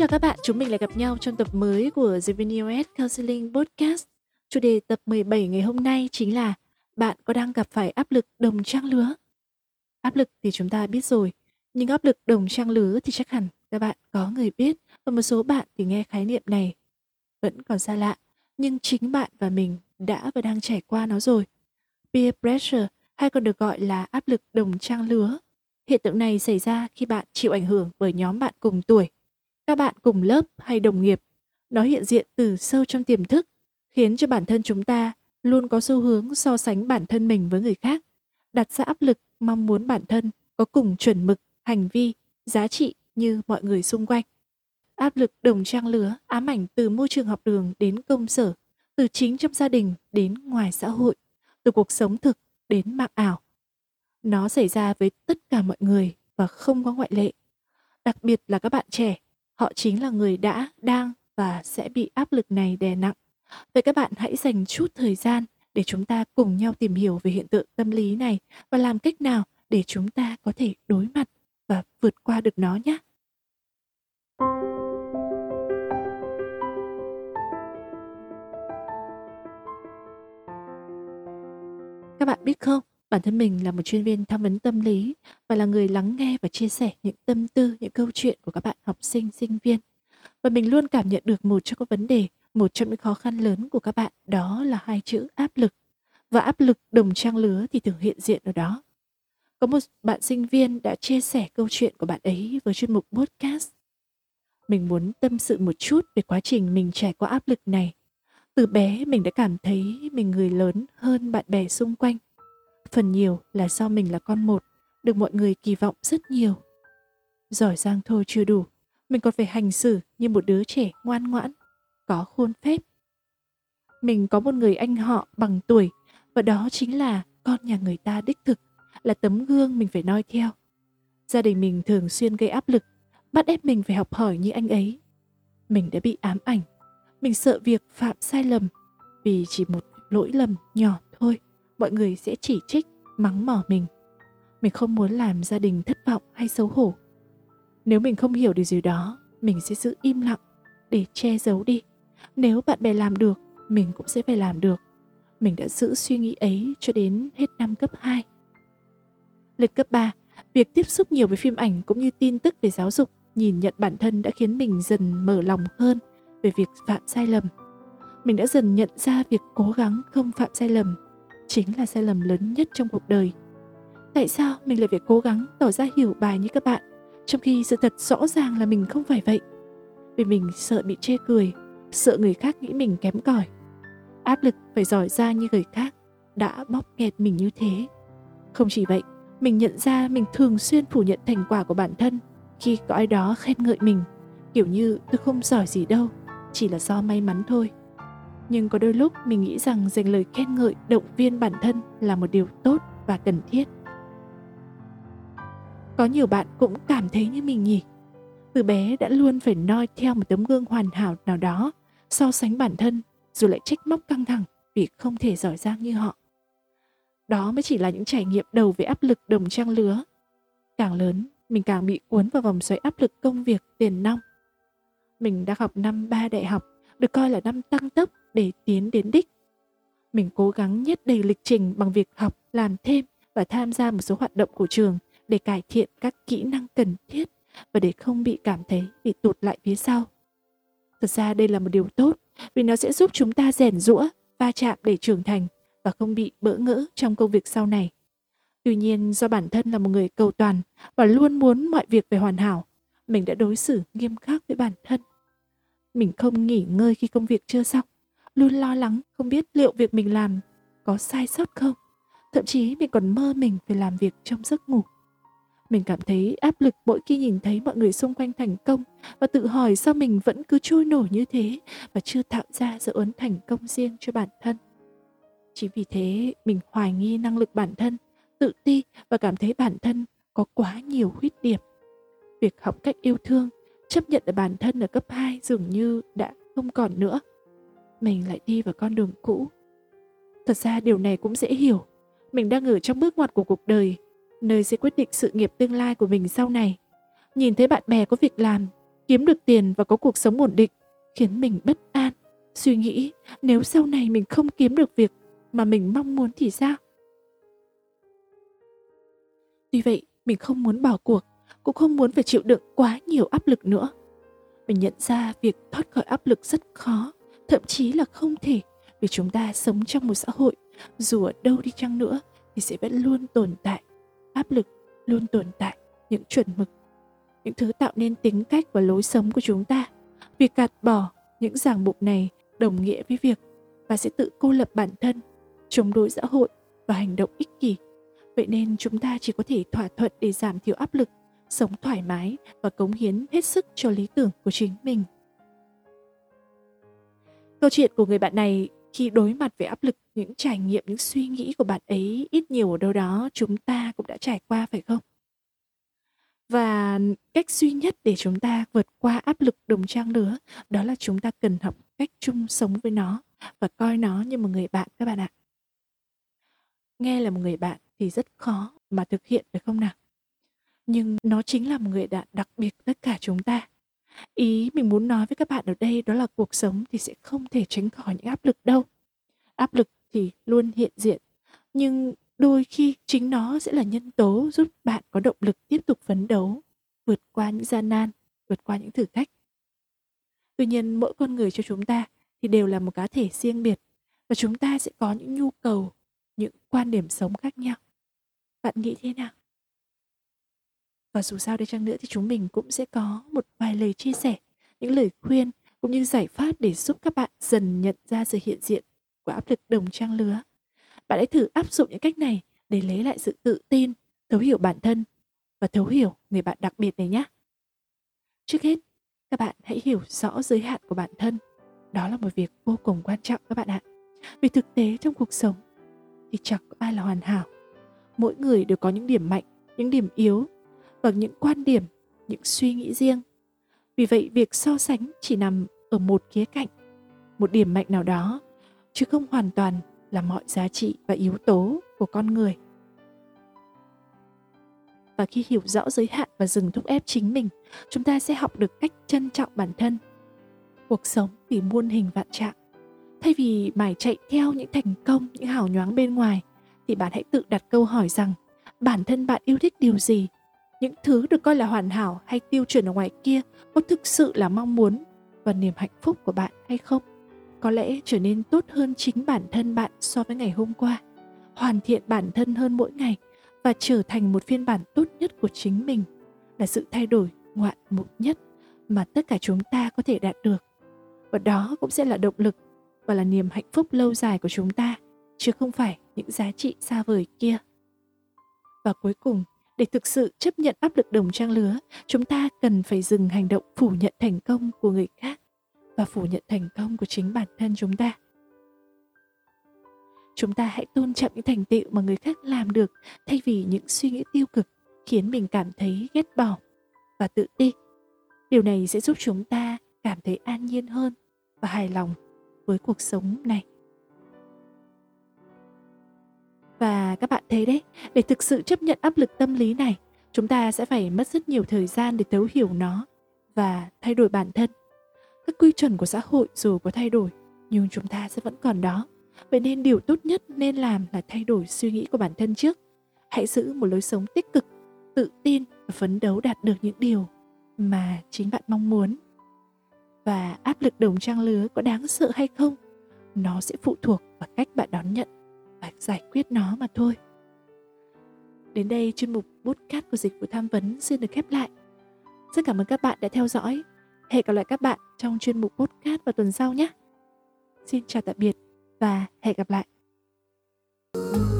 Chào các bạn, chúng mình lại gặp nhau trong tập mới của The Vineyard Counseling Podcast. Chủ đề tập 17 ngày hôm nay chính là bạn có đang gặp phải áp lực đồng trang lứa? Áp lực thì chúng ta biết rồi, nhưng áp lực đồng trang lứa thì chắc hẳn các bạn có người biết và một số bạn thì nghe khái niệm này vẫn còn xa lạ, nhưng chính bạn và mình đã và đang trải qua nó rồi. Peer pressure hay còn được gọi là áp lực đồng trang lứa. Hiện tượng này xảy ra khi bạn chịu ảnh hưởng bởi nhóm bạn cùng tuổi các bạn cùng lớp hay đồng nghiệp. Nó hiện diện từ sâu trong tiềm thức, khiến cho bản thân chúng ta luôn có xu hướng so sánh bản thân mình với người khác, đặt ra áp lực mong muốn bản thân có cùng chuẩn mực, hành vi, giá trị như mọi người xung quanh. Áp lực đồng trang lứa ám ảnh từ môi trường học đường đến công sở, từ chính trong gia đình đến ngoài xã hội, từ cuộc sống thực đến mạng ảo. Nó xảy ra với tất cả mọi người và không có ngoại lệ. Đặc biệt là các bạn trẻ Họ chính là người đã, đang và sẽ bị áp lực này đè nặng. Vậy các bạn hãy dành chút thời gian để chúng ta cùng nhau tìm hiểu về hiện tượng tâm lý này và làm cách nào để chúng ta có thể đối mặt và vượt qua được nó nhé. Các bạn biết không, Bản thân mình là một chuyên viên tham vấn tâm lý và là người lắng nghe và chia sẻ những tâm tư, những câu chuyện của các bạn học sinh, sinh viên. Và mình luôn cảm nhận được một trong các vấn đề, một trong những khó khăn lớn của các bạn đó là hai chữ áp lực. Và áp lực đồng trang lứa thì thường hiện diện ở đó. Có một bạn sinh viên đã chia sẻ câu chuyện của bạn ấy với chuyên mục podcast. Mình muốn tâm sự một chút về quá trình mình trải qua áp lực này. Từ bé mình đã cảm thấy mình người lớn hơn bạn bè xung quanh Phần nhiều là do mình là con một, được mọi người kỳ vọng rất nhiều. Giỏi giang thôi chưa đủ, mình còn phải hành xử như một đứa trẻ ngoan ngoãn, có khuôn phép. Mình có một người anh họ bằng tuổi và đó chính là con nhà người ta đích thực, là tấm gương mình phải noi theo. Gia đình mình thường xuyên gây áp lực, bắt ép mình phải học hỏi như anh ấy. Mình đã bị ám ảnh, mình sợ việc phạm sai lầm vì chỉ một lỗi lầm nhỏ thôi mọi người sẽ chỉ trích, mắng mỏ mình. Mình không muốn làm gia đình thất vọng hay xấu hổ. Nếu mình không hiểu điều gì đó, mình sẽ giữ im lặng để che giấu đi. Nếu bạn bè làm được, mình cũng sẽ phải làm được. Mình đã giữ suy nghĩ ấy cho đến hết năm cấp 2. Lên cấp 3, việc tiếp xúc nhiều với phim ảnh cũng như tin tức về giáo dục, nhìn nhận bản thân đã khiến mình dần mở lòng hơn về việc phạm sai lầm. Mình đã dần nhận ra việc cố gắng không phạm sai lầm chính là sai lầm lớn nhất trong cuộc đời. Tại sao mình lại phải cố gắng tỏ ra hiểu bài như các bạn, trong khi sự thật rõ ràng là mình không phải vậy? Vì mình sợ bị chê cười, sợ người khác nghĩ mình kém cỏi. Áp lực phải giỏi ra như người khác đã bóp nghẹt mình như thế. Không chỉ vậy, mình nhận ra mình thường xuyên phủ nhận thành quả của bản thân khi có ai đó khen ngợi mình, kiểu như tôi không giỏi gì đâu, chỉ là do may mắn thôi nhưng có đôi lúc mình nghĩ rằng dành lời khen ngợi, động viên bản thân là một điều tốt và cần thiết. Có nhiều bạn cũng cảm thấy như mình nhỉ? Từ bé đã luôn phải noi theo một tấm gương hoàn hảo nào đó, so sánh bản thân, rồi lại trách móc căng thẳng vì không thể giỏi giang như họ. Đó mới chỉ là những trải nghiệm đầu về áp lực đồng trang lứa. Càng lớn, mình càng bị cuốn vào vòng xoáy áp lực công việc, tiền nong. Mình đã học năm ba đại học, được coi là năm tăng tốc để tiến đến đích. Mình cố gắng nhất đầy lịch trình bằng việc học, làm thêm và tham gia một số hoạt động của trường để cải thiện các kỹ năng cần thiết và để không bị cảm thấy bị tụt lại phía sau. Thật ra đây là một điều tốt vì nó sẽ giúp chúng ta rèn rũa, va chạm để trưởng thành và không bị bỡ ngỡ trong công việc sau này. Tuy nhiên do bản thân là một người cầu toàn và luôn muốn mọi việc phải hoàn hảo, mình đã đối xử nghiêm khắc với bản thân. Mình không nghỉ ngơi khi công việc chưa xong luôn lo lắng không biết liệu việc mình làm có sai sót không. Thậm chí mình còn mơ mình phải làm việc trong giấc ngủ. Mình cảm thấy áp lực mỗi khi nhìn thấy mọi người xung quanh thành công và tự hỏi sao mình vẫn cứ trôi nổi như thế và chưa tạo ra dấu ấn thành công riêng cho bản thân. Chỉ vì thế mình hoài nghi năng lực bản thân, tự ti và cảm thấy bản thân có quá nhiều khuyết điểm. Việc học cách yêu thương, chấp nhận ở bản thân ở cấp 2 dường như đã không còn nữa. Mình lại đi vào con đường cũ. Thật ra điều này cũng dễ hiểu. Mình đang ở trong bước ngoặt của cuộc đời nơi sẽ quyết định sự nghiệp tương lai của mình sau này. Nhìn thấy bạn bè có việc làm, kiếm được tiền và có cuộc sống ổn định, khiến mình bất an. Suy nghĩ nếu sau này mình không kiếm được việc mà mình mong muốn thì sao? Tuy vậy, mình không muốn bỏ cuộc, cũng không muốn phải chịu đựng quá nhiều áp lực nữa. Mình nhận ra việc thoát khỏi áp lực rất khó, thậm chí là không thể vì chúng ta sống trong một xã hội, dù ở đâu đi chăng nữa, thì sẽ vẫn luôn tồn tại. Áp lực luôn tồn tại, những chuẩn mực, những thứ tạo nên tính cách và lối sống của chúng ta. Việc gạt bỏ những ràng buộc này đồng nghĩa với việc và sẽ tự cô lập bản thân, chống đối xã hội và hành động ích kỷ. Vậy nên chúng ta chỉ có thể thỏa thuận để giảm thiểu áp lực, sống thoải mái và cống hiến hết sức cho lý tưởng của chính mình câu chuyện của người bạn này khi đối mặt với áp lực, những trải nghiệm, những suy nghĩ của bạn ấy ít nhiều ở đâu đó chúng ta cũng đã trải qua, phải không? Và cách duy nhất để chúng ta vượt qua áp lực đồng trang lứa đó là chúng ta cần học cách chung sống với nó và coi nó như một người bạn các bạn ạ. Nghe là một người bạn thì rất khó mà thực hiện, phải không nào? Nhưng nó chính là một người bạn đặc biệt tất cả chúng ta. Ý mình muốn nói với các bạn ở đây đó là cuộc sống thì sẽ không thể tránh khỏi những áp lực đâu. Áp lực thì luôn hiện diện, nhưng đôi khi chính nó sẽ là nhân tố giúp bạn có động lực tiếp tục phấn đấu, vượt qua những gian nan, vượt qua những thử thách. Tuy nhiên mỗi con người cho chúng ta thì đều là một cá thể riêng biệt và chúng ta sẽ có những nhu cầu, những quan điểm sống khác nhau. Bạn nghĩ thế nào? Và dù sao đi chăng nữa thì chúng mình cũng sẽ có một vài lời chia sẻ, những lời khuyên cũng như giải pháp để giúp các bạn dần nhận ra sự hiện diện của áp lực đồng trang lứa. Bạn hãy thử áp dụng những cách này để lấy lại sự tự tin, thấu hiểu bản thân và thấu hiểu người bạn đặc biệt này nhé. Trước hết, các bạn hãy hiểu rõ giới hạn của bản thân. Đó là một việc vô cùng quan trọng các bạn ạ. Vì thực tế trong cuộc sống thì chẳng có ai là hoàn hảo. Mỗi người đều có những điểm mạnh, những điểm yếu và những quan điểm, những suy nghĩ riêng. Vì vậy, việc so sánh chỉ nằm ở một khía cạnh, một điểm mạnh nào đó, chứ không hoàn toàn là mọi giá trị và yếu tố của con người. Và khi hiểu rõ giới hạn và dừng thúc ép chính mình, chúng ta sẽ học được cách trân trọng bản thân. Cuộc sống vì muôn hình vạn trạng. Thay vì mải chạy theo những thành công, những hào nhoáng bên ngoài, thì bạn hãy tự đặt câu hỏi rằng bản thân bạn yêu thích điều gì những thứ được coi là hoàn hảo hay tiêu chuẩn ở ngoài kia có thực sự là mong muốn và niềm hạnh phúc của bạn hay không? Có lẽ trở nên tốt hơn chính bản thân bạn so với ngày hôm qua, hoàn thiện bản thân hơn mỗi ngày và trở thành một phiên bản tốt nhất của chính mình là sự thay đổi ngoạn mục nhất mà tất cả chúng ta có thể đạt được. Và đó cũng sẽ là động lực và là niềm hạnh phúc lâu dài của chúng ta, chứ không phải những giá trị xa vời kia. Và cuối cùng để thực sự chấp nhận áp lực đồng trang lứa, chúng ta cần phải dừng hành động phủ nhận thành công của người khác và phủ nhận thành công của chính bản thân chúng ta. Chúng ta hãy tôn trọng những thành tựu mà người khác làm được thay vì những suy nghĩ tiêu cực khiến mình cảm thấy ghét bỏ và tự ti. Điều này sẽ giúp chúng ta cảm thấy an nhiên hơn và hài lòng với cuộc sống này và các bạn thấy đấy, để thực sự chấp nhận áp lực tâm lý này, chúng ta sẽ phải mất rất nhiều thời gian để thấu hiểu nó và thay đổi bản thân. Các quy chuẩn của xã hội dù có thay đổi, nhưng chúng ta sẽ vẫn còn đó. Vậy nên điều tốt nhất nên làm là thay đổi suy nghĩ của bản thân trước. Hãy giữ một lối sống tích cực, tự tin và phấn đấu đạt được những điều mà chính bạn mong muốn. Và áp lực đồng trang lứa có đáng sợ hay không? Nó sẽ phụ thuộc vào cách bạn đón nhận và giải quyết nó mà thôi. Đến đây chuyên mục bút cát của dịch vụ tham vấn xin được khép lại. Rất cảm ơn các bạn đã theo dõi. Hẹn gặp lại các bạn trong chuyên mục bút cát vào tuần sau nhé. Xin chào tạm biệt và hẹn gặp lại. thank you